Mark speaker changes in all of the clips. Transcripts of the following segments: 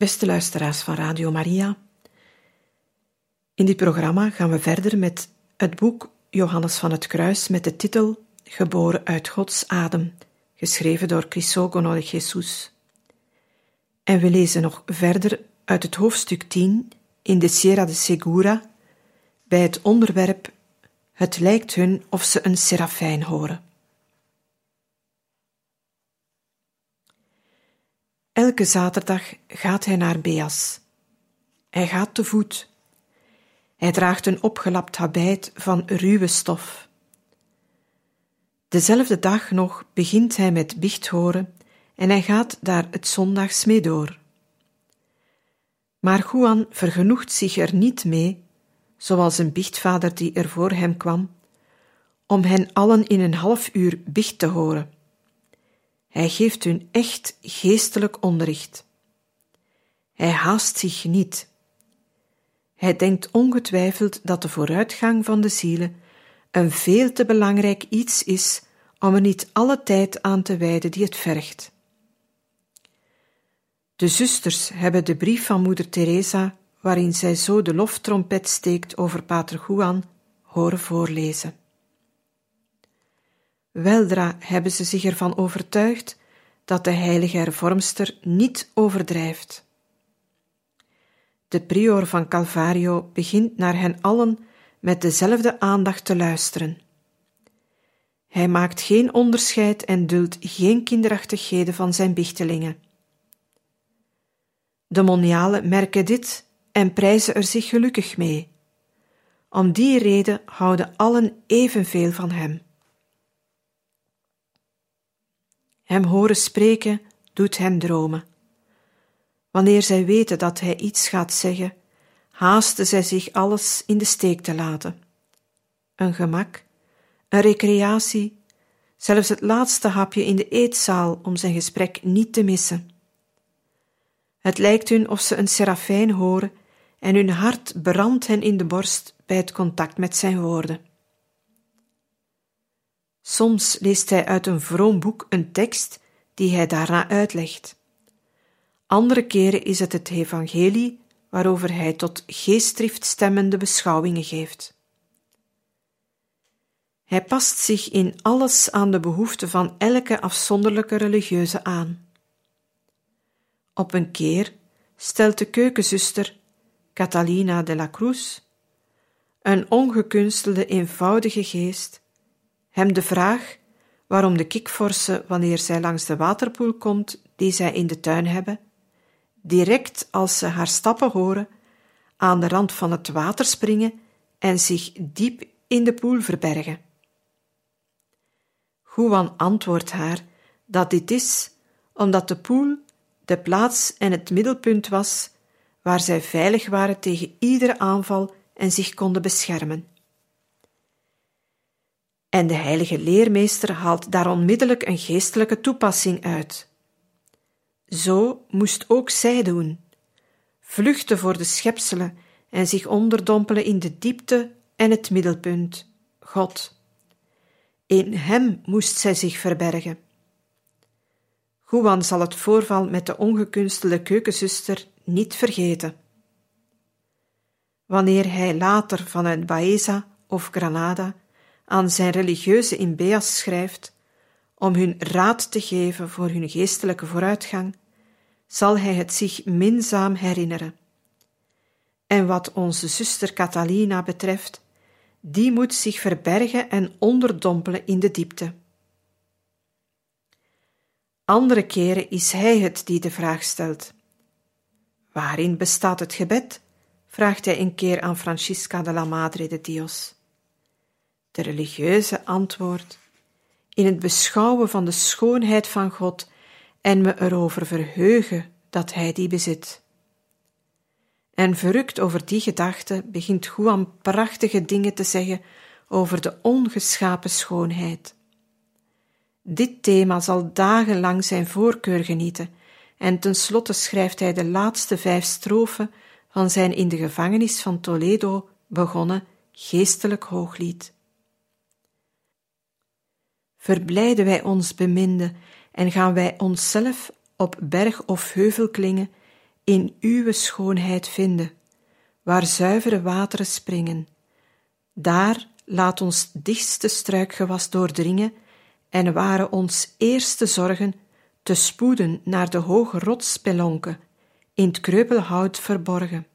Speaker 1: Beste luisteraars van Radio Maria, in dit programma gaan we verder met het boek Johannes van het Kruis met de titel Geboren uit Gods adem, geschreven door Crisogono de Jesus. En we lezen nog verder uit het hoofdstuk 10 in de Sierra de Segura bij het onderwerp Het lijkt hun of ze een serafijn horen. Elke zaterdag gaat hij naar Beas. Hij gaat te voet. Hij draagt een opgelapt habit van ruwe stof. Dezelfde dag nog begint hij met biecht horen en hij gaat daar het zondags mee door. Maar Juan vergenoegt zich er niet mee, zoals een biechtvader die er voor hem kwam, om hen allen in een half uur biecht te horen. Hij geeft hun echt geestelijk onderricht. Hij haast zich niet. Hij denkt ongetwijfeld dat de vooruitgang van de zielen een veel te belangrijk iets is om er niet alle tijd aan te wijden die het vergt. De zusters hebben de brief van moeder Teresa, waarin zij zo de loftrompet steekt over pater Juan, horen voorlezen. Weldra hebben ze zich ervan overtuigd dat de heilige hervormster niet overdrijft. De prior van Calvario begint naar hen allen met dezelfde aandacht te luisteren. Hij maakt geen onderscheid en duldt geen kinderachtigheden van zijn bichtelingen. De monialen merken dit en prijzen er zich gelukkig mee. Om die reden houden allen evenveel van hem. Hem horen spreken doet hem dromen. Wanneer zij weten dat hij iets gaat zeggen, haasten zij zich alles in de steek te laten. Een gemak, een recreatie, zelfs het laatste hapje in de eetzaal om zijn gesprek niet te missen. Het lijkt hun of ze een serafijn horen en hun hart brandt hen in de borst bij het contact met zijn woorden. Soms leest hij uit een vroom boek een tekst die hij daarna uitlegt. Andere keren is het het evangelie waarover hij tot geestdrift stemmende beschouwingen geeft. Hij past zich in alles aan de behoeften van elke afzonderlijke religieuze aan. Op een keer stelt de keukenzuster Catalina de la Cruz, een ongekunstelde eenvoudige geest, hem de vraag waarom de kikvorse, wanneer zij langs de waterpoel komt die zij in de tuin hebben, direct als ze haar stappen horen, aan de rand van het water springen en zich diep in de poel verbergen. Juan antwoordt haar dat dit is omdat de poel de plaats en het middelpunt was waar zij veilig waren tegen iedere aanval en zich konden beschermen. En de heilige leermeester haalt daar onmiddellijk een geestelijke toepassing uit. Zo moest ook zij doen: vluchten voor de schepselen en zich onderdompelen in de diepte en het middelpunt, God. In Hem moest zij zich verbergen. Juan zal het voorval met de ongekunstelde keukenzuster niet vergeten. Wanneer hij later vanuit Baeza of Granada aan zijn religieuze in Beas schrijft om hun raad te geven voor hun geestelijke vooruitgang, zal hij het zich minzaam herinneren. En wat onze zuster Catalina betreft, die moet zich verbergen en onderdompelen in de diepte. Andere keren is hij het die de vraag stelt. Waarin bestaat het gebed? vraagt hij een keer aan Francisca de la Madre de Dios. De religieuze antwoordt: in het beschouwen van de schoonheid van God en me erover verheugen dat Hij die bezit. En verrukt over die gedachte begint Juan prachtige dingen te zeggen over de ongeschapen schoonheid. Dit thema zal dagenlang zijn voorkeur genieten, en tenslotte schrijft hij de laatste vijf strofen van zijn in de gevangenis van Toledo begonnen geestelijk hooglied. Verblijden wij ons beminde en gaan wij onszelf op berg of heuvelklingen in uwe schoonheid vinden, waar zuivere wateren springen. Daar laat ons dichtste struikgewas doordringen en waren ons eerste zorgen te spoeden naar de hoge rotspelonken, in t kreupelhout verborgen,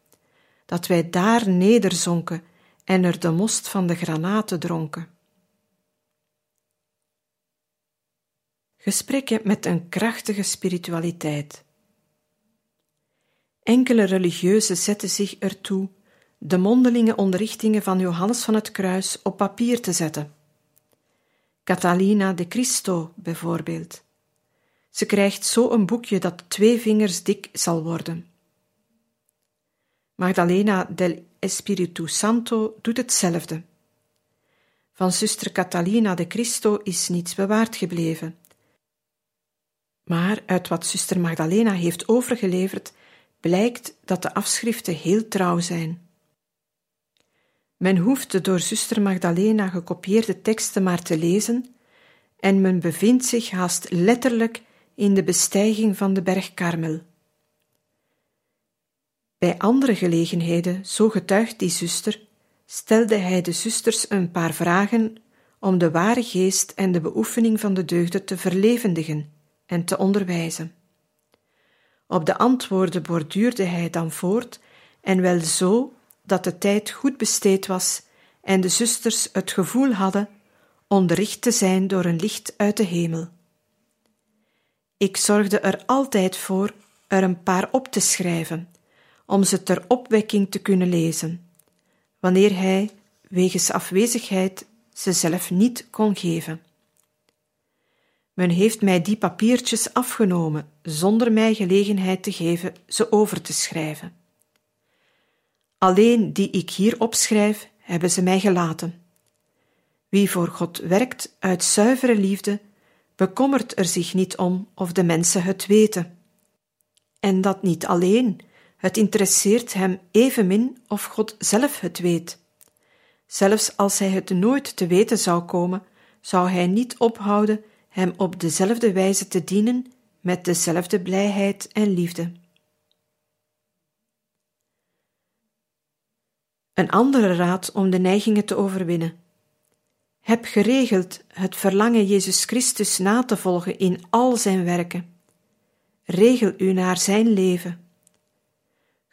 Speaker 1: dat wij daar nederzonken en er de most van de granaten dronken. Gesprekken met een krachtige spiritualiteit. Enkele religieuzen zetten zich ertoe de mondelinge onderrichtingen van Johannes van het Kruis op papier te zetten. Catalina de Cristo bijvoorbeeld. Ze krijgt zo een boekje dat twee vingers dik zal worden. Magdalena del Espiritu Santo doet hetzelfde. Van zuster Catalina de Cristo is niets bewaard gebleven. Maar uit wat zuster Magdalena heeft overgeleverd, blijkt dat de afschriften heel trouw zijn. Men hoeft de door zuster Magdalena gekopieerde teksten maar te lezen en men bevindt zich haast letterlijk in de bestijging van de berg Karmel. Bij andere gelegenheden, zo getuigt die zuster, stelde hij de zusters een paar vragen om de ware geest en de beoefening van de deugden te verlevendigen en te onderwijzen. Op de antwoorden borduurde hij dan voort, en wel zo dat de tijd goed besteed was en de zusters het gevoel hadden onderricht te zijn door een licht uit de hemel. Ik zorgde er altijd voor er een paar op te schrijven, om ze ter opwekking te kunnen lezen, wanneer hij, wegens afwezigheid, ze zelf niet kon geven. Men heeft mij die papiertjes afgenomen, zonder mij gelegenheid te geven ze over te schrijven. Alleen die ik hier opschrijf, hebben ze mij gelaten. Wie voor God werkt uit zuivere liefde, bekommert er zich niet om of de mensen het weten. En dat niet alleen, het interesseert hem evenmin of God zelf het weet. Zelfs als hij het nooit te weten zou komen, zou hij niet ophouden hem op dezelfde wijze te dienen met dezelfde blijheid en liefde. Een andere raad om de neigingen te overwinnen. Heb geregeld het verlangen Jezus Christus na te volgen in al zijn werken. Regel u naar zijn leven.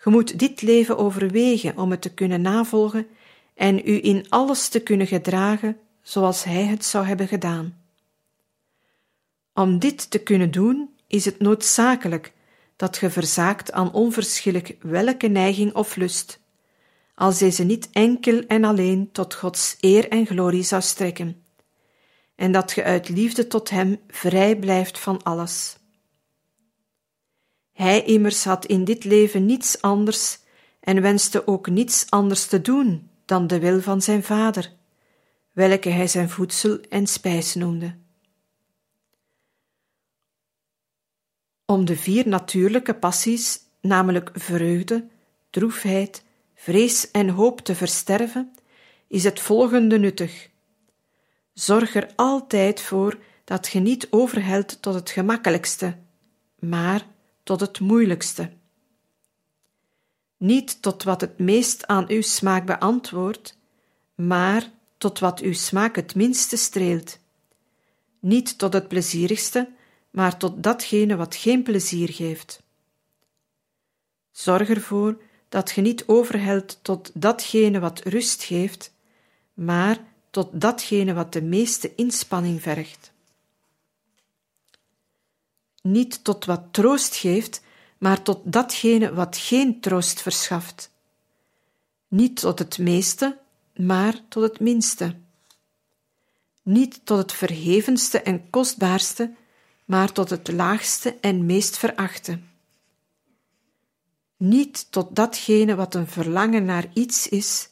Speaker 1: Je moet dit leven overwegen om het te kunnen navolgen en u in alles te kunnen gedragen zoals hij het zou hebben gedaan. Om dit te kunnen doen, is het noodzakelijk dat ge verzaakt aan onverschillig welke neiging of lust, als deze niet enkel en alleen tot Gods eer en glorie zou strekken, en dat ge uit liefde tot Hem vrij blijft van alles. Hij immers had in dit leven niets anders en wenste ook niets anders te doen dan de wil van zijn Vader, welke hij zijn voedsel en spijs noemde. Om de vier natuurlijke passies, namelijk vreugde, droefheid, vrees en hoop te versterven, is het volgende nuttig. Zorg er altijd voor dat je niet overhelt tot het gemakkelijkste, maar tot het moeilijkste. Niet tot wat het meest aan uw smaak beantwoordt, maar tot wat uw smaak het minste streelt. Niet tot het plezierigste, maar tot datgene wat geen plezier geeft. Zorg ervoor dat je niet overhelt tot datgene wat rust geeft, maar tot datgene wat de meeste inspanning vergt. Niet tot wat troost geeft, maar tot datgene wat geen troost verschaft. Niet tot het meeste, maar tot het minste. niet tot het verhevenste en kostbaarste, maar tot het laagste en meest verachte. Niet tot datgene wat een verlangen naar iets is,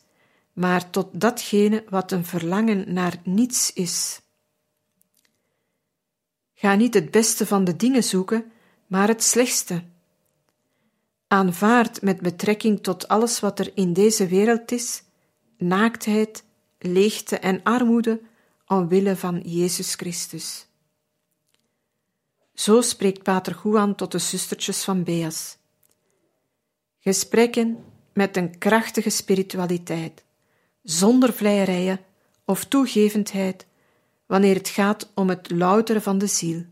Speaker 1: maar tot datgene wat een verlangen naar niets is. Ga niet het beste van de dingen zoeken, maar het slechtste. Aanvaard met betrekking tot alles wat er in deze wereld is, naaktheid, leegte en armoede, omwille van Jezus Christus. Zo spreekt Pater Juan tot de zustertjes van Beas. Gesprekken met een krachtige spiritualiteit, zonder vleierijen of toegevendheid, wanneer het gaat om het louteren van de ziel.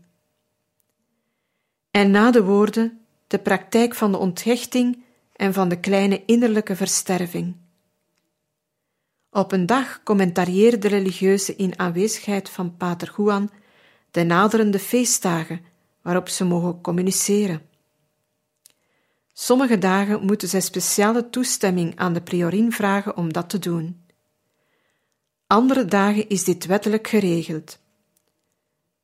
Speaker 1: En na de woorden de praktijk van de onthechting en van de kleine innerlijke versterving. Op een dag commentarieerde de religieuze in aanwezigheid van Pater Juan de naderende feestdagen waarop ze mogen communiceren. Sommige dagen moeten zij speciale toestemming aan de priorin vragen om dat te doen. Andere dagen is dit wettelijk geregeld.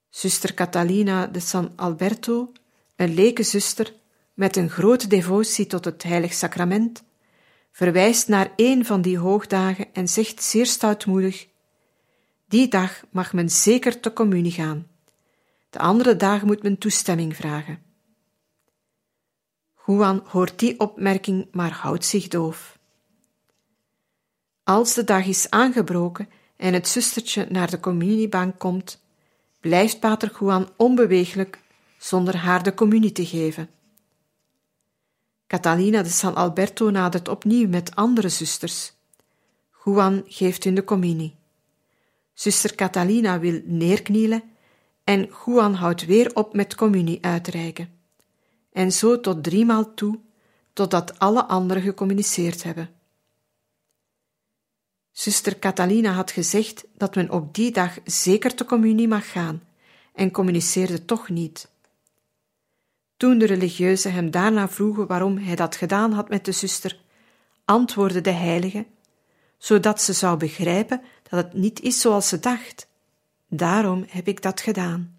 Speaker 1: Zuster Catalina de San Alberto, een leke zuster met een grote devotie tot het heilig sacrament, verwijst naar een van die hoogdagen en zegt zeer stoutmoedig: Die dag mag men zeker te communie gaan. De andere dagen moet men toestemming vragen. Juan hoort die opmerking, maar houdt zich doof. Als de dag is aangebroken en het zustertje naar de communiebank komt, blijft pater Juan onbeweeglijk zonder haar de communie te geven. Catalina de San Alberto nadert opnieuw met andere zusters. Juan geeft hun de communie. Zuster Catalina wil neerknielen en Juan houdt weer op met communie uitreiken. En zo tot driemaal toe, totdat alle anderen gecommuniceerd hebben. Zuster Catalina had gezegd dat men op die dag zeker te communie mag gaan en communiceerde toch niet. Toen de religieuzen hem daarna vroegen waarom hij dat gedaan had met de zuster, antwoordde de heilige, zodat ze zou begrijpen dat het niet is zoals ze dacht. Daarom heb ik dat gedaan.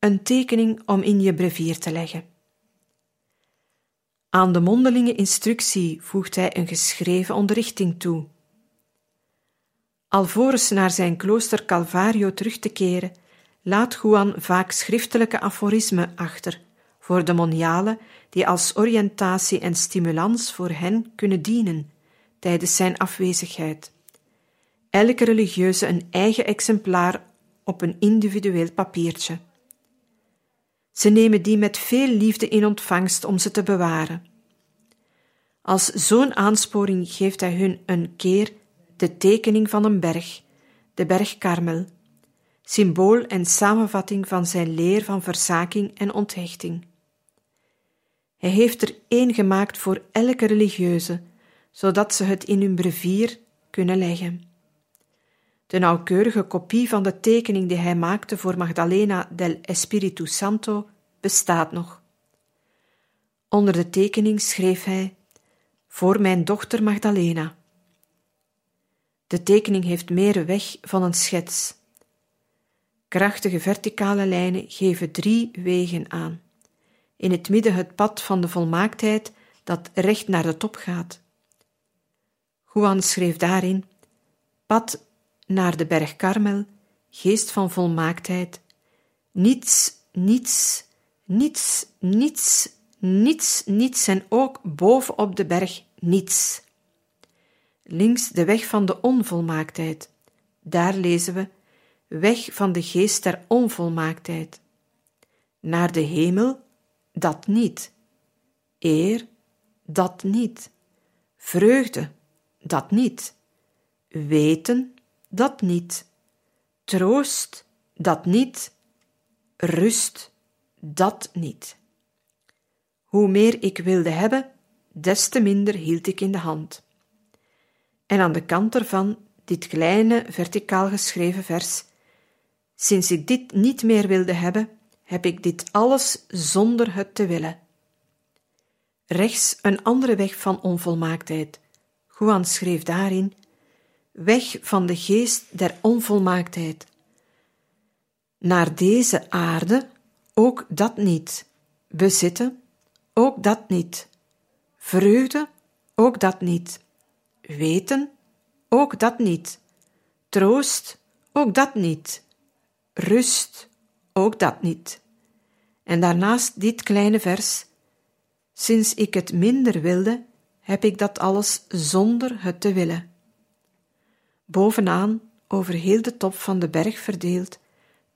Speaker 1: Een tekening om in je brevier te leggen. Aan de mondelinge instructie voegt hij een geschreven onderrichting toe. Alvorens naar zijn klooster Calvario terug te keren, laat Juan vaak schriftelijke aforismen achter voor de monialen die als oriëntatie en stimulans voor hen kunnen dienen tijdens zijn afwezigheid. Elke religieuze een eigen exemplaar op een individueel papiertje. Ze nemen die met veel liefde in ontvangst om ze te bewaren. Als zo'n aansporing geeft hij hun een keer de tekening van een berg, de berg Karmel, symbool en samenvatting van zijn leer van verzaking en onthechting. Hij heeft er één gemaakt voor elke religieuze, zodat ze het in hun brevier kunnen leggen. De nauwkeurige kopie van de tekening die hij maakte voor Magdalena del Espiritu Santo bestaat nog. Onder de tekening schreef hij: Voor mijn dochter Magdalena. De tekening heeft meer weg van een schets. Krachtige verticale lijnen geven drie wegen aan. In het midden het pad van de volmaaktheid dat recht naar de top gaat. Juan schreef daarin: Pad naar de berg Karmel, geest van volmaaktheid. Niets, niets, niets, niets, niets, niets en ook boven op de berg niets. Links de weg van de onvolmaaktheid. Daar lezen we weg van de geest der onvolmaaktheid. Naar de hemel, dat niet. Eer, dat niet. Vreugde, dat niet. Weten, dat niet. Troost, dat niet. Rust, dat niet. Hoe meer ik wilde hebben, des te minder hield ik in de hand. En aan de kant ervan dit kleine verticaal geschreven vers: Sinds ik dit niet meer wilde hebben, heb ik dit alles zonder het te willen. Rechts een andere weg van onvolmaaktheid. Juan schreef daarin: weg van de geest der onvolmaaktheid. Naar deze aarde ook dat niet. Bezitten ook dat niet. Vreugde ook dat niet. Weten ook dat niet. Troost ook dat niet. Rust ook dat niet. En daarnaast dit kleine vers: Sinds ik het minder wilde, heb ik dat alles zonder het te willen. Bovenaan, over heel de top van de berg verdeeld,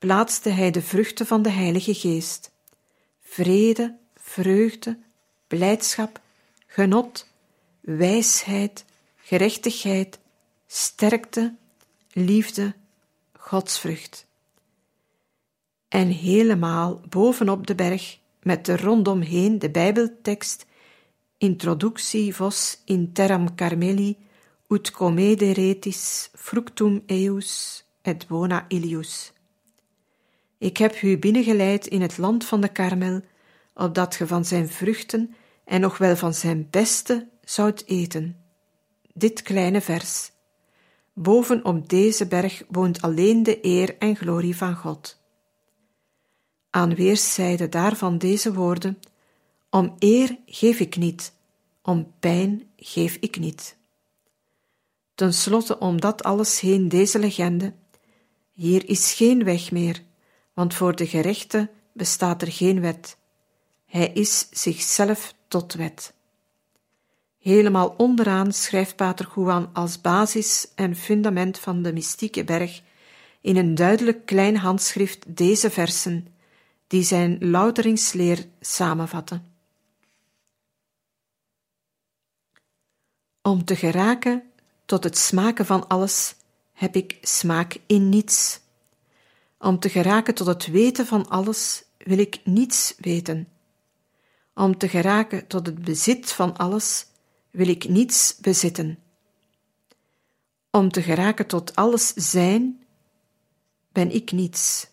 Speaker 1: plaatste hij de vruchten van de Heilige Geest: vrede, vreugde, blijdschap, genot, wijsheid, gerechtigheid, sterkte, liefde, godsvrucht. En helemaal bovenop de berg, met er rondomheen de Bijbeltekst Introductie vos in terram Carmeli ut comede retis fructum eius et bona ilius. Ik heb u binnengeleid in het land van de Karmel, opdat ge van zijn vruchten en nog wel van zijn beste zoudt eten. Dit kleine vers. Boven op deze berg woont alleen de eer en glorie van God. Aan weerszijden daarvan deze woorden: Om eer geef ik niet, om pijn geef ik niet. Ten slotte om dat alles heen deze legende: Hier is geen weg meer, want voor de gerechte bestaat er geen wet. Hij is zichzelf tot wet. Helemaal onderaan schrijft Pater Juan als basis en fundament van de mystieke berg in een duidelijk klein handschrift deze versen, die zijn louteringsleer samenvatten. Om te geraken tot het smaken van alles heb ik smaak in niets. Om te geraken tot het weten van alles wil ik niets weten. Om te geraken tot het bezit van alles wil ik niets bezitten. Om te geraken tot alles zijn, ben ik niets.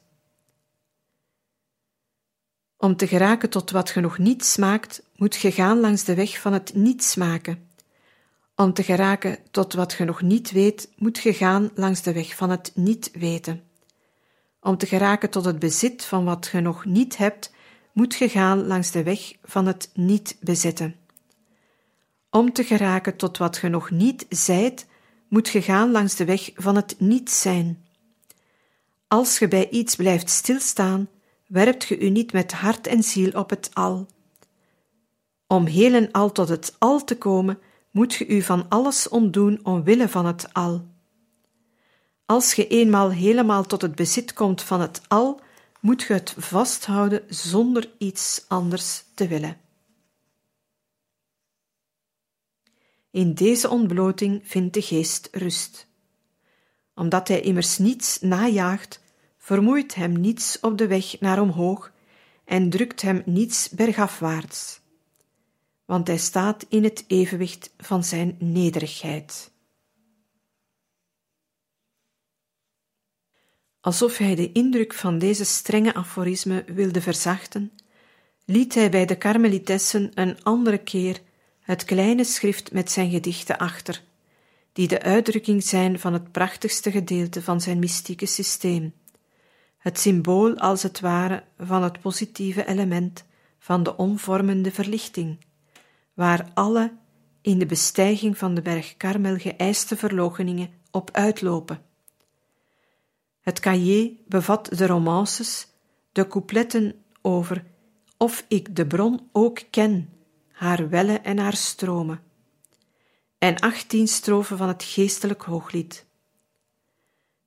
Speaker 1: Om te geraken tot wat ge nog niet smaakt, moet ge gaan langs de weg van het niet smaken. Om te geraken tot wat ge nog niet weet, moet ge gaan langs de weg van het niet weten. Om te geraken tot het bezit van wat ge nog niet hebt, moet ge gaan langs de weg van het niet bezitten. Om te geraken tot wat ge nog niet zijt, moet ge gaan langs de weg van het niet zijn. Als ge bij iets blijft stilstaan, werpt ge u niet met hart en ziel op het al. Om heel en al tot het al te komen, moet ge u van alles ontdoen omwille van het al. Als ge eenmaal helemaal tot het bezit komt van het al, moet ge het vasthouden zonder iets anders te willen. In deze ontbloting vindt de geest rust. Omdat hij immers niets najaagt, vermoeit hem niets op de weg naar omhoog en drukt hem niets bergafwaarts, want hij staat in het evenwicht van zijn nederigheid. Alsof hij de indruk van deze strenge aforisme wilde verzachten, liet hij bij de karmelitessen een andere keer het kleine schrift met zijn gedichten achter, die de uitdrukking zijn van het prachtigste gedeelte van zijn mystieke systeem, het symbool als het ware van het positieve element van de omvormende verlichting, waar alle in de bestijging van de berg Karmel geëiste verloocheningen op uitlopen. Het cahier bevat de romances, de coupletten over of ik de bron ook ken, haar wellen en haar stromen, en achttien strofen van het geestelijk hooglied.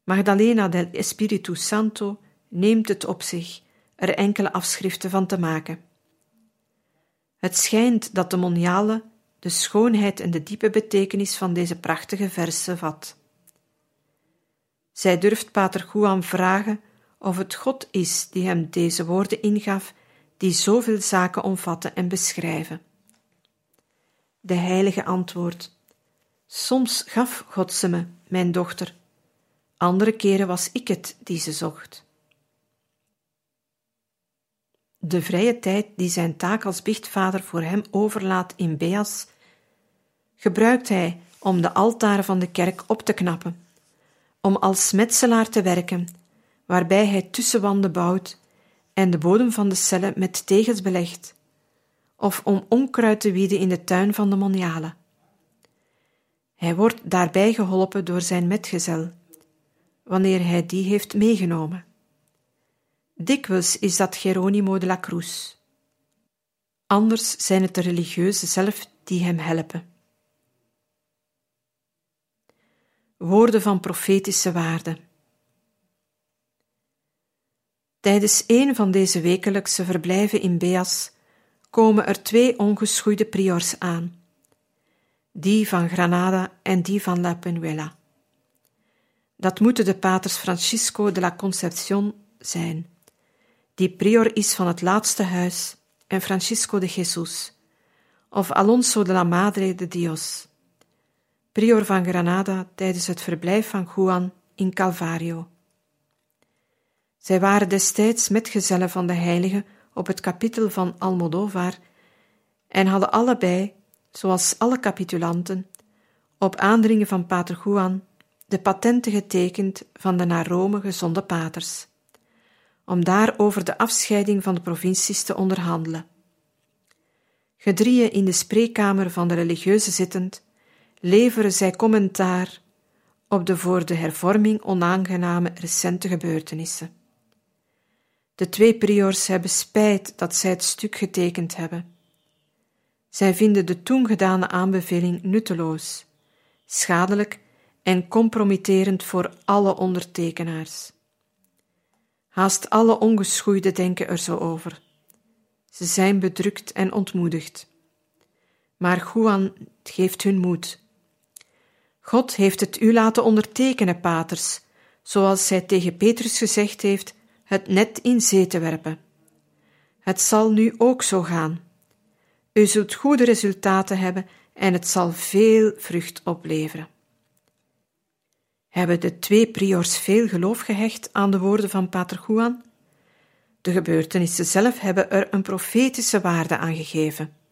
Speaker 1: Magdalena del Espiritu Santo neemt het op zich er enkele afschriften van te maken. Het schijnt dat de moniale de schoonheid en de diepe betekenis van deze prachtige versen vat. Zij durft Pater Juan vragen of het God is die hem deze woorden ingaf, die zoveel zaken omvatten en beschrijven. De heilige antwoordt: Soms gaf God ze me, mijn dochter, andere keren was ik het die ze zocht. De vrije tijd die zijn taak als biechtvader voor hem overlaat in Beas, gebruikt hij om de altaren van de kerk op te knappen om als metselaar te werken, waarbij hij tussenwanden bouwt en de bodem van de cellen met tegels belegt, of om onkruid te wieden in de tuin van de moniale. Hij wordt daarbij geholpen door zijn metgezel, wanneer hij die heeft meegenomen. Dikwijls is dat Geronimo de la Cruz. Anders zijn het de religieuzen zelf die hem helpen. Woorden van profetische waarde. Tijdens een van deze wekelijkse verblijven in Beas komen er twee ongeschoeide priors aan, die van Granada en die van La Penuela. Dat moeten de paters Francisco de la Concepción zijn, die prior is van het laatste huis, en Francisco de Jesus, of Alonso de la Madre de Dios prior van Granada tijdens het verblijf van Juan in Calvario. Zij waren destijds metgezellen van de heilige op het kapitel van Almodovar en hadden allebei, zoals alle capitulanten, op aandringen van pater Juan de patenten getekend van de naar Rome gezonde paters, om daar over de afscheiding van de provincies te onderhandelen. Gedrieën in de spreekkamer van de religieuze zittend, leveren zij commentaar op de voor de hervorming onaangename recente gebeurtenissen. De twee priors hebben spijt dat zij het stuk getekend hebben. Zij vinden de toen gedane aanbeveling nutteloos, schadelijk en compromitterend voor alle ondertekenaars. Haast alle ongeschoeiden denken er zo over. Ze zijn bedrukt en ontmoedigd. Maar Juan geeft hun moed. God heeft het u laten ondertekenen, paters, zoals zij tegen Petrus gezegd heeft, het net in zee te werpen. Het zal nu ook zo gaan. U zult goede resultaten hebben en het zal veel vrucht opleveren. Hebben de twee priors veel geloof gehecht aan de woorden van Pater Juan? De gebeurtenissen zelf hebben er een profetische waarde aan gegeven.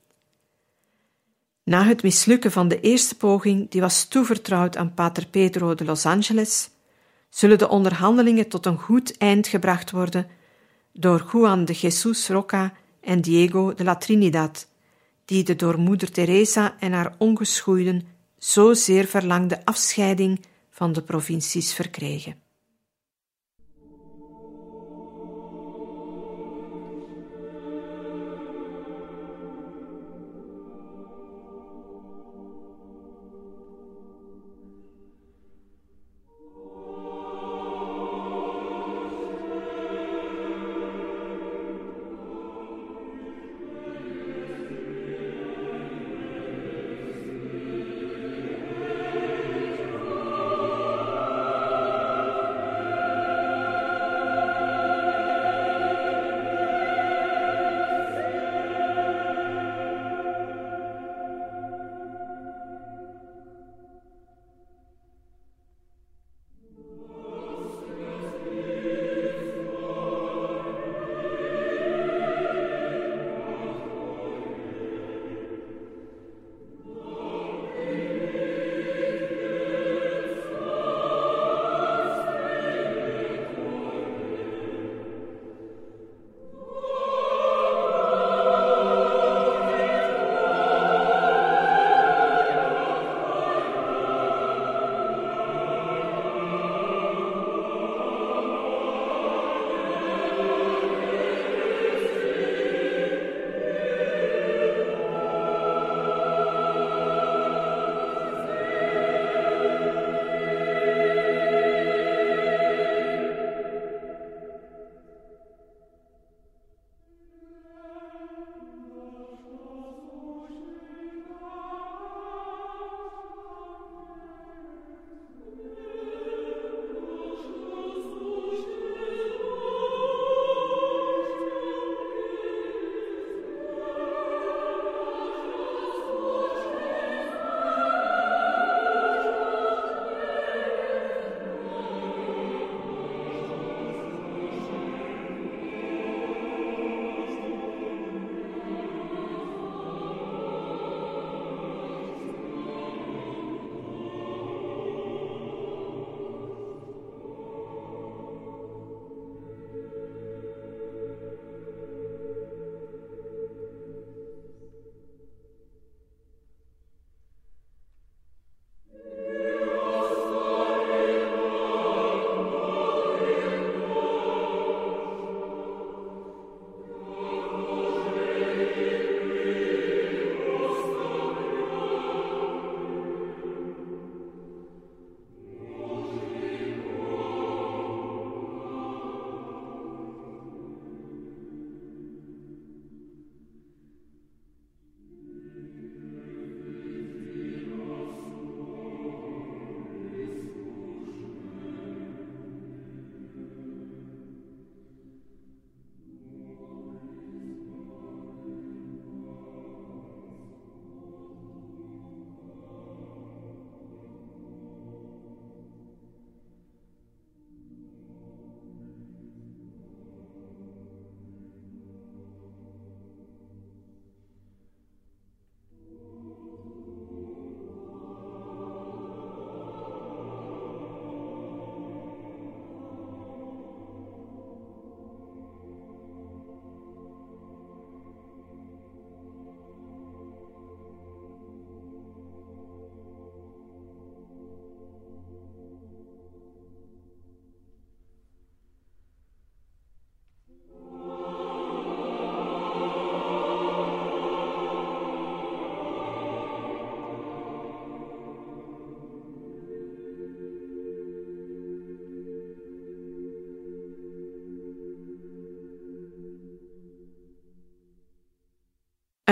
Speaker 1: Na het mislukken van de eerste poging, die was toevertrouwd aan Pater Pedro de Los Angeles, zullen de onderhandelingen tot een goed eind gebracht worden door Juan de Jesus Roca en Diego de la Trinidad, die de door moeder Teresa en haar ongeschoeiden zozeer verlangde afscheiding van de provincies verkregen.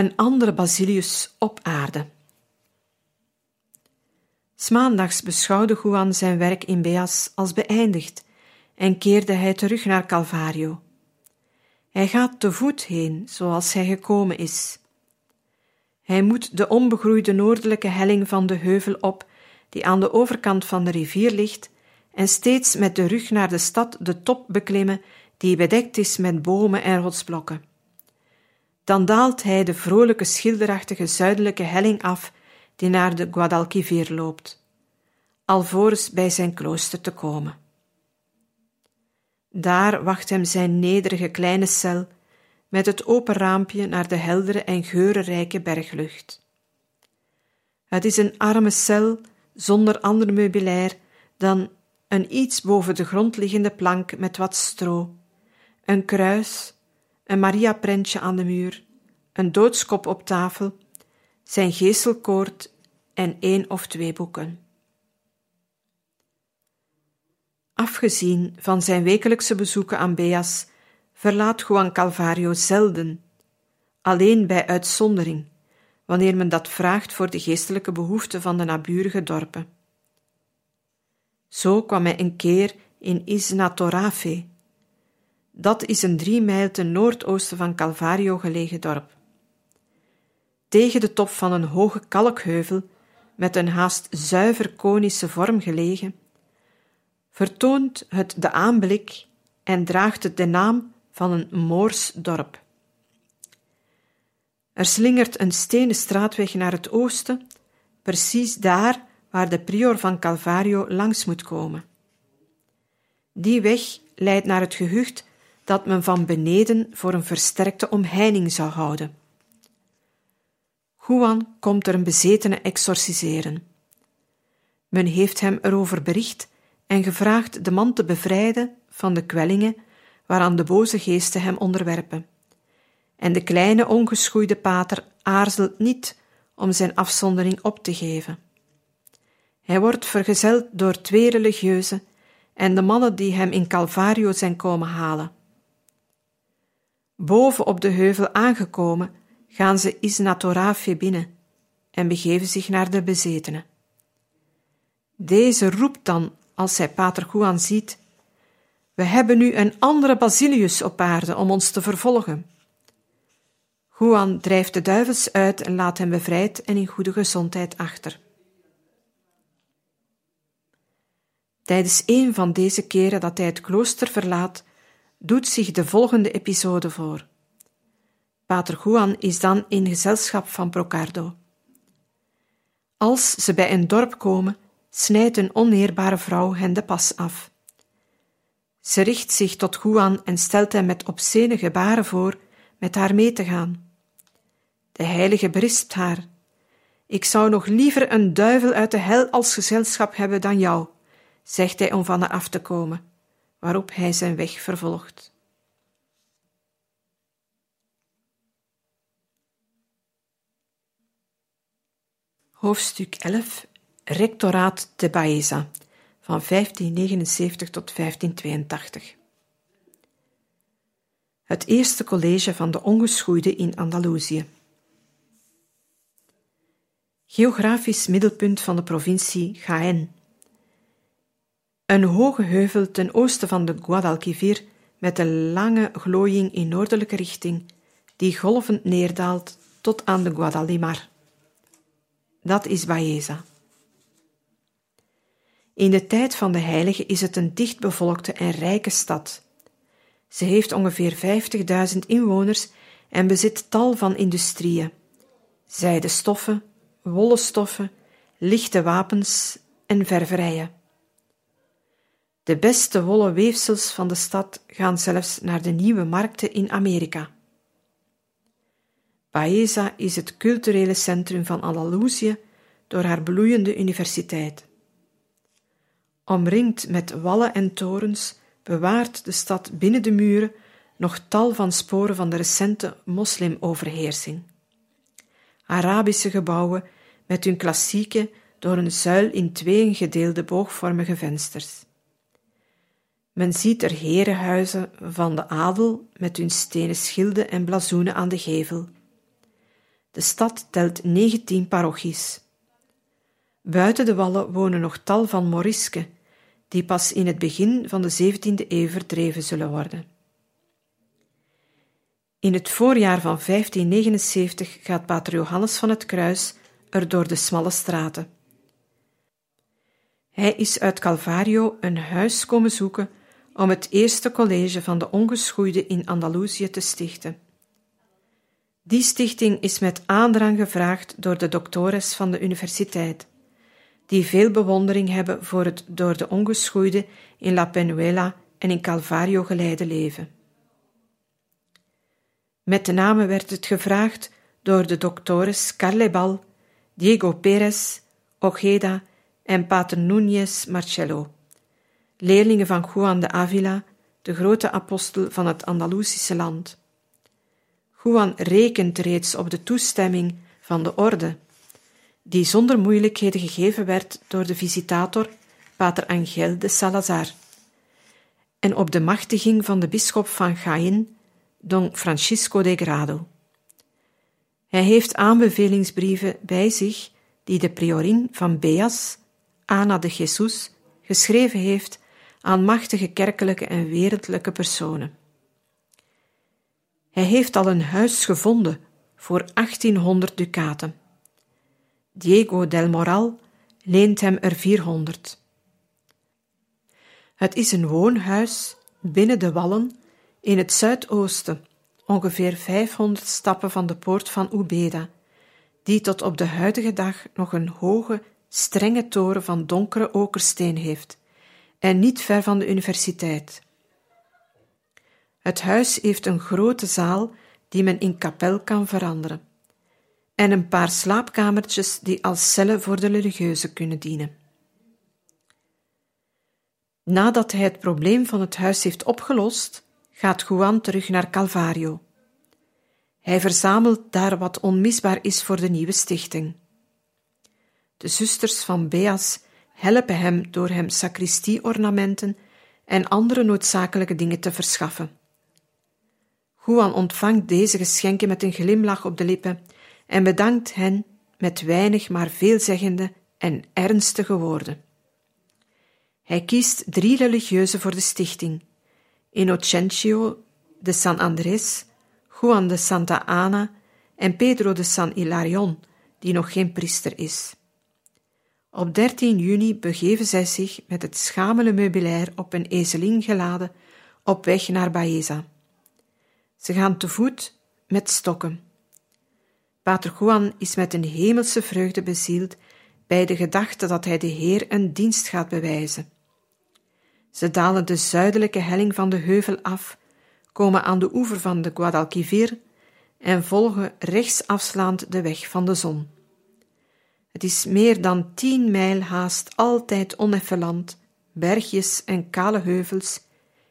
Speaker 1: Een andere Basilius op aarde. Smaandags beschouwde Juan zijn werk in Beas als beëindigd en keerde hij terug naar Calvario. Hij gaat te voet heen, zoals hij gekomen is. Hij moet de onbegroeide noordelijke helling van de heuvel op, die aan de overkant van de rivier ligt, en steeds met de rug naar de stad de top beklimmen, die bedekt is met bomen en rotsblokken. Dan daalt hij de vrolijke schilderachtige zuidelijke helling af die naar de Guadalquivir loopt, alvorens bij zijn klooster te komen. Daar wacht hem zijn nederige kleine cel, met het open raampje naar de heldere en geurenrijke berglucht. Het is een arme cel zonder ander meubilair dan een iets boven de grond liggende plank met wat stro, een kruis, een Maria-prentje aan de muur, een doodskop op tafel, zijn geestelkoord en één of twee boeken. Afgezien van zijn wekelijkse bezoeken aan Beas, verlaat Juan Calvario zelden, alleen bij uitzondering, wanneer men dat vraagt voor de geestelijke behoeften van de naburige dorpen. Zo kwam hij een keer in Isnatorafe. Dat is een drie mijl ten noordoosten van Calvario gelegen dorp. Tegen de top van een hoge kalkheuvel, met een haast zuiver konische vorm gelegen, vertoont het de aanblik en draagt het de naam van een Moors dorp. Er slingert een stenen straatweg naar het oosten, precies daar waar de prior van Calvario langs moet komen. Die weg leidt naar het gehucht dat men van beneden voor een versterkte omheining zou houden. Juan komt er een bezetene exorciseren. Men heeft hem erover bericht en gevraagd de man te bevrijden van de kwellingen waaraan de boze geesten hem onderwerpen. En de kleine ongeschoeide pater aarzelt niet om zijn afzondering op te geven. Hij wordt vergezeld door twee religieuzen en de mannen die hem in Calvario zijn komen halen. Boven op de heuvel aangekomen, gaan ze Isnatorafe binnen en begeven zich naar de bezetene. Deze roept dan, als hij Pater Juan ziet, we hebben nu een andere Basilius op aarde om ons te vervolgen. Juan drijft de duivels uit en laat hem bevrijd en in goede gezondheid achter. Tijdens een van deze keren dat hij het klooster verlaat, doet zich de volgende episode voor. Pater Juan is dan in gezelschap van Brocardo. Als ze bij een dorp komen, snijdt een oneerbare vrouw hen de pas af. Ze richt zich tot Juan en stelt hem met obscene gebaren voor met haar mee te gaan. De heilige berispt haar. Ik zou nog liever een duivel uit de hel als gezelschap hebben dan jou, zegt hij om van haar af te komen, waarop hij zijn weg vervolgt. Hoofdstuk 11 Rectoraat de Baeza van 1579 tot 1582 Het eerste college van de ongeschoeide in Andalusië. Geografisch middelpunt van de provincie Jaén Een hoge heuvel ten oosten van de Guadalquivir met een lange glooiing in noordelijke richting die golvend neerdaalt tot aan de Guadalimar dat is Baeza. In de tijd van de heilige is het een dichtbevolkte en rijke stad. Ze heeft ongeveer 50.000 inwoners en bezit tal van industrieën: zijdestoffen, wollen stoffen, lichte wapens en ververijen. De beste wollen weefsels van de stad gaan zelfs naar de nieuwe markten in Amerika. Baeza is het culturele centrum van Andalusië door haar bloeiende universiteit. Omringd met wallen en torens bewaart de stad binnen de muren nog tal van sporen van de recente moslimoverheersing. Arabische gebouwen met hun klassieke, door een zuil in tweeën gedeelde boogvormige vensters. Men ziet er herenhuizen van de adel met hun stenen schilden en blazoenen aan de gevel de stad telt 19 parochies. Buiten de wallen wonen nog tal van Morisken, die pas in het begin van de 17e eeuw verdreven zullen worden. In het voorjaar van 1579 gaat Pater Johannes van het Kruis er door de smalle straten. Hij is uit Calvario een huis komen zoeken om het eerste college van de ongeschoeide in Andalusië te stichten. Die stichting is met aandrang gevraagd door de doctores van de universiteit, die veel bewondering hebben voor het door de ongeschoeide in La Penuela en in Calvario geleide leven. Met de namen werd het gevraagd door de doctores Carlebal, Diego Pérez, Ojeda en pater Núñez Marcello, leerlingen van Juan de Avila, de grote apostel van het Andalusische land. Juan rekent reeds op de toestemming van de orde, die zonder moeilijkheden gegeven werd door de visitator pater Angel de Salazar, en op de machtiging van de bisschop van Jaén, don Francisco de Grado. Hij heeft aanbevelingsbrieven bij zich die de priorin van Beas, Ana de Jesus, geschreven heeft aan machtige kerkelijke en wereldlijke personen. Hij heeft al een huis gevonden voor 1800 ducaten. Diego del Moral leent hem er 400. Het is een woonhuis binnen de wallen in het zuidoosten, ongeveer 500 stappen van de poort van Ubeda, die tot op de huidige dag nog een hoge, strenge toren van donkere okersteen heeft, en niet ver van de universiteit. Het huis heeft een grote zaal die men in kapel kan veranderen, en een paar slaapkamertjes die als cellen voor de religieuzen kunnen dienen. Nadat hij het probleem van het huis heeft opgelost, gaat Juan terug naar Calvario. Hij verzamelt daar wat onmisbaar is voor de nieuwe stichting. De zusters van Beas helpen hem door hem sacristie-ornamenten en andere noodzakelijke dingen te verschaffen. Juan ontvangt deze geschenken met een glimlach op de lippen en bedankt hen met weinig maar veelzeggende en ernstige woorden. Hij kiest drie religieuzen voor de stichting: Innocencio de San Andrés, Juan de Santa Ana en Pedro de San Hilarion, die nog geen priester is. Op 13 juni begeven zij zich met het schamele meubilair op een ezelin geladen op weg naar Baeza. Ze gaan te voet met stokken. Pater Juan is met een hemelse vreugde bezield bij de gedachte dat hij de Heer een dienst gaat bewijzen. Ze dalen de zuidelijke helling van de heuvel af, komen aan de oever van de Guadalquivir en volgen rechtsafslaand de weg van de zon. Het is meer dan tien mijl haast altijd oneffen land, bergjes en kale heuvels,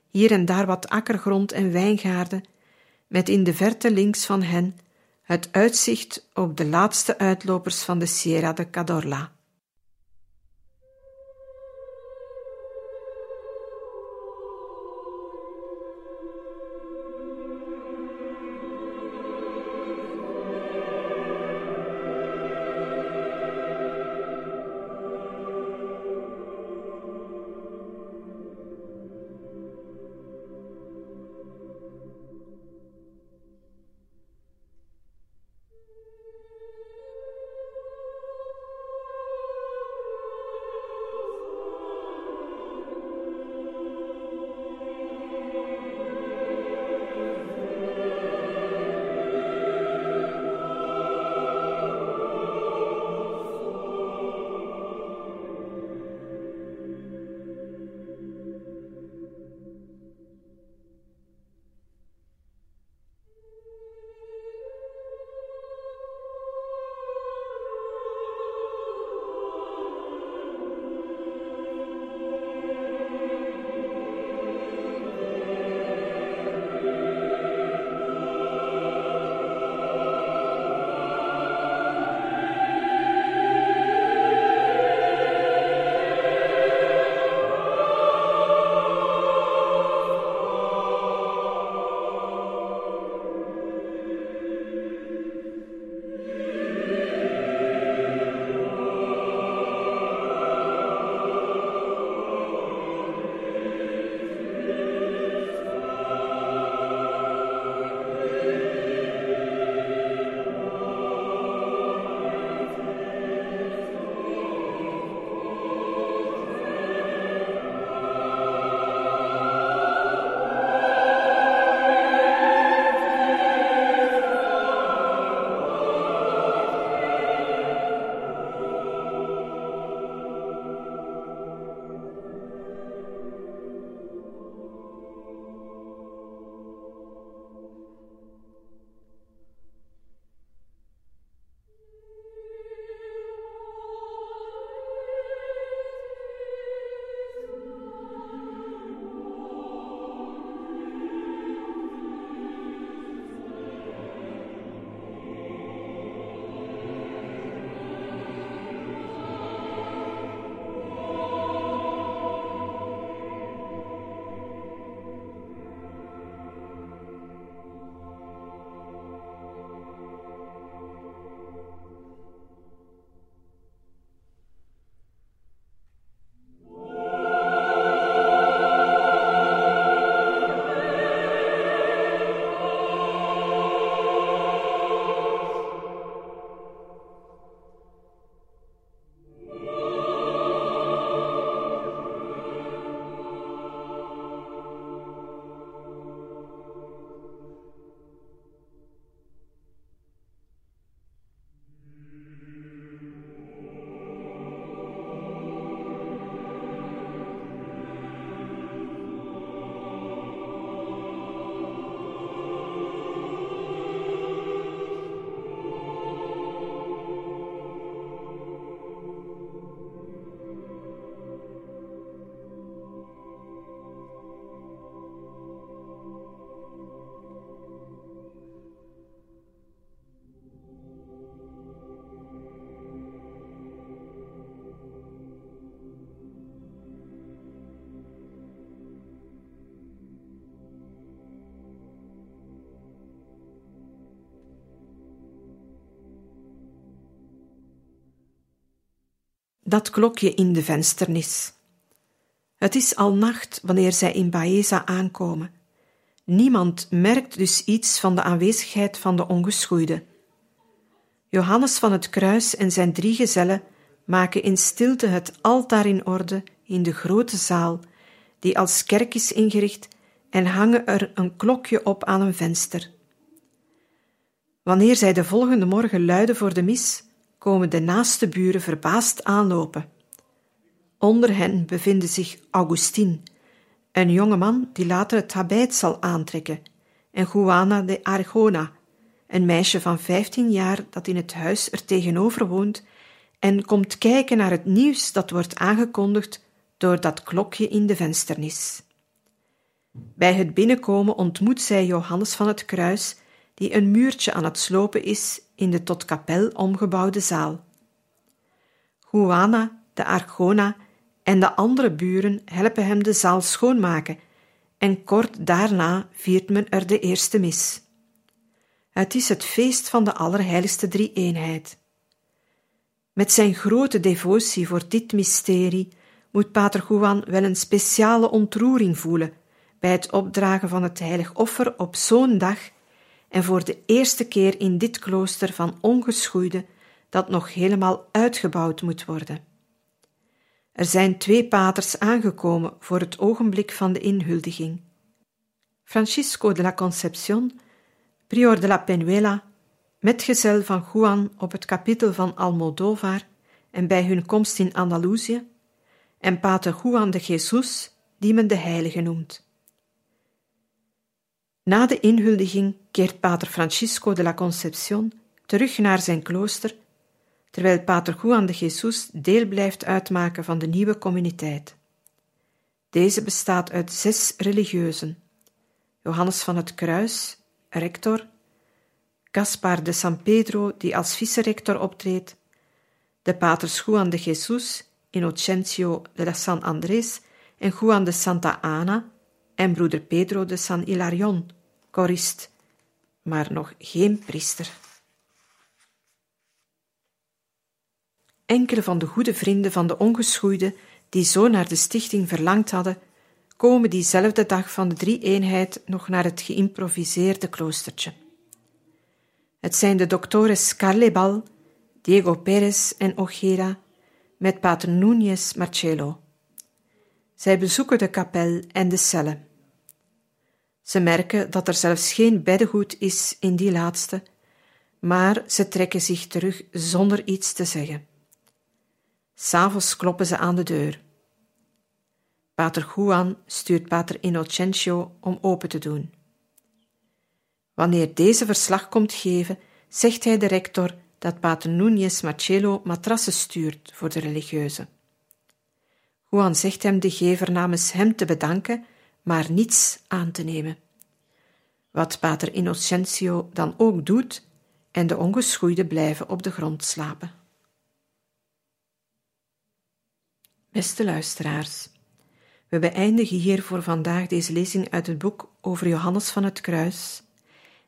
Speaker 1: hier en daar wat akkergrond en wijngaarden, met in de verte links van hen het uitzicht op de laatste uitlopers van de Sierra de Cadorla. Dat klokje in de vensternis. Het is al nacht wanneer zij in Baeza aankomen. Niemand merkt dus iets van de aanwezigheid van de ongeschoeide. Johannes van het Kruis en zijn drie gezellen maken in stilte het altaar in orde in de grote zaal, die als kerk is ingericht, en hangen er een klokje op aan een venster. Wanneer zij de volgende morgen luiden voor de mis, komen de naaste buren verbaasd aanlopen. Onder hen bevinden zich Augustin, een jonge man die later het habit zal aantrekken, en Juana de Arjona, een meisje van vijftien jaar dat in het huis er tegenover woont en komt kijken naar het nieuws dat wordt aangekondigd door dat klokje in de vensternis. Bij het binnenkomen ontmoet zij Johannes van het Kruis, die een muurtje aan het slopen is in de tot kapel omgebouwde zaal. Juana, de Argona en de andere buren helpen hem de zaal schoonmaken en kort daarna viert men er de eerste mis. Het is het feest van de Allerheiligste Drie-eenheid. Met zijn grote devotie voor dit mysterie moet Pater Juan wel een speciale ontroering voelen bij het opdragen van het heilig offer op zo'n dag en voor de eerste keer in dit klooster van ongeschoeide dat nog helemaal uitgebouwd moet worden. Er zijn twee paters aangekomen voor het ogenblik van de inhuldiging. Francisco de la Concepción, prior de la Penuela, metgezel van Juan op het kapitel van Almodovar en bij hun komst in Andalusië, en pater Juan de Jesus, die men de heilige noemt. Na de inhuldiging keert pater Francisco de la Concepción terug naar zijn klooster, terwijl pater Juan de Jesus deel blijft uitmaken van de nieuwe communiteit. Deze bestaat uit zes religieuzen: Johannes van het Kruis, rector, Gaspar de San Pedro, die als vice-rector optreedt, de paters Juan de Jesus, Inocencio de la San Andrés en Juan de Santa Ana en broeder Pedro de San Hilarion, korist, maar nog geen priester. Enkele van de goede vrienden van de ongeschoeide, die zo naar de stichting verlangd hadden, komen diezelfde dag van de drie-eenheid nog naar het geïmproviseerde kloostertje. Het zijn de doctores Carlebal, Diego Perez en Ojeda met pater Núñez Marcello. Zij bezoeken de kapel en de cellen. Ze merken dat er zelfs geen beddengoed is in die laatste, maar ze trekken zich terug zonder iets te zeggen. S'avonds kloppen ze aan de deur. Pater Juan stuurt pater Innocencio om open te doen. Wanneer deze verslag komt geven, zegt hij de rector dat pater Núñez Marcello matrassen stuurt voor de religieuze. Juan zegt hem de gever namens hem te bedanken, maar niets aan te nemen. Wat pater Innocencio dan ook doet, en de ongeschoeide blijven op de grond slapen. Beste luisteraars, we beëindigen hier voor vandaag deze lezing uit het boek over Johannes van het Kruis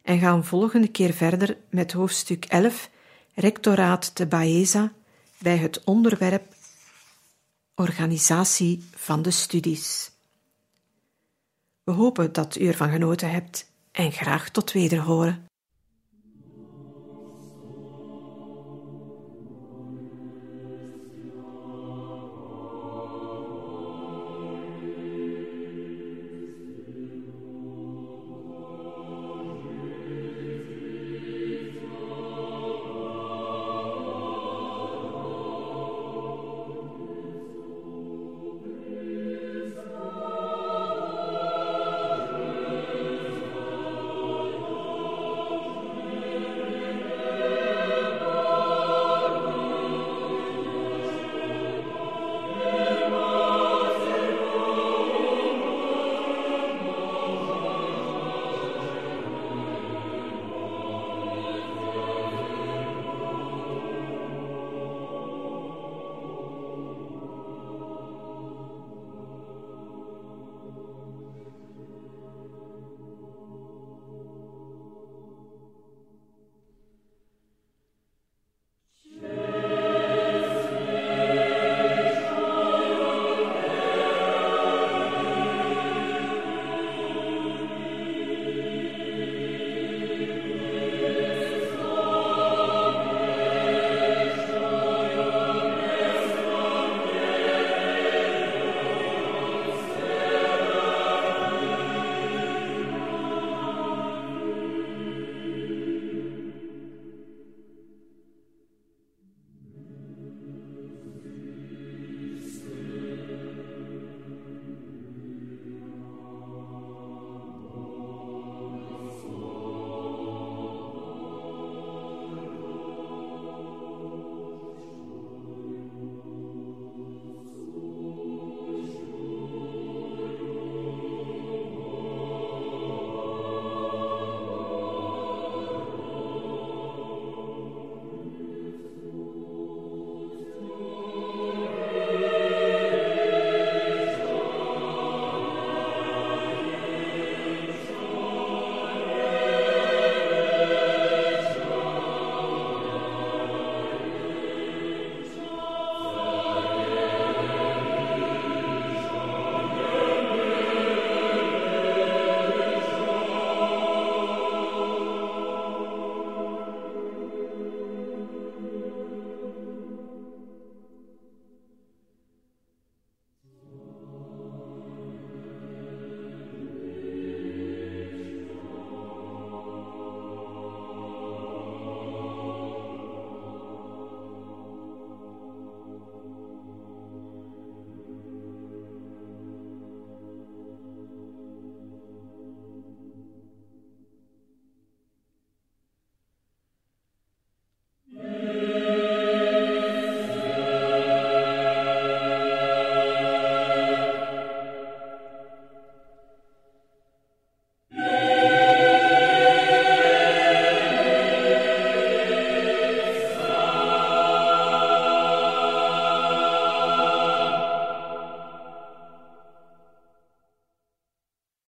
Speaker 1: en gaan volgende keer verder met hoofdstuk 11, Rectoraat te Baeza, bij het onderwerp Organisatie van de studies. We hopen dat u ervan genoten hebt en graag tot wederhoren.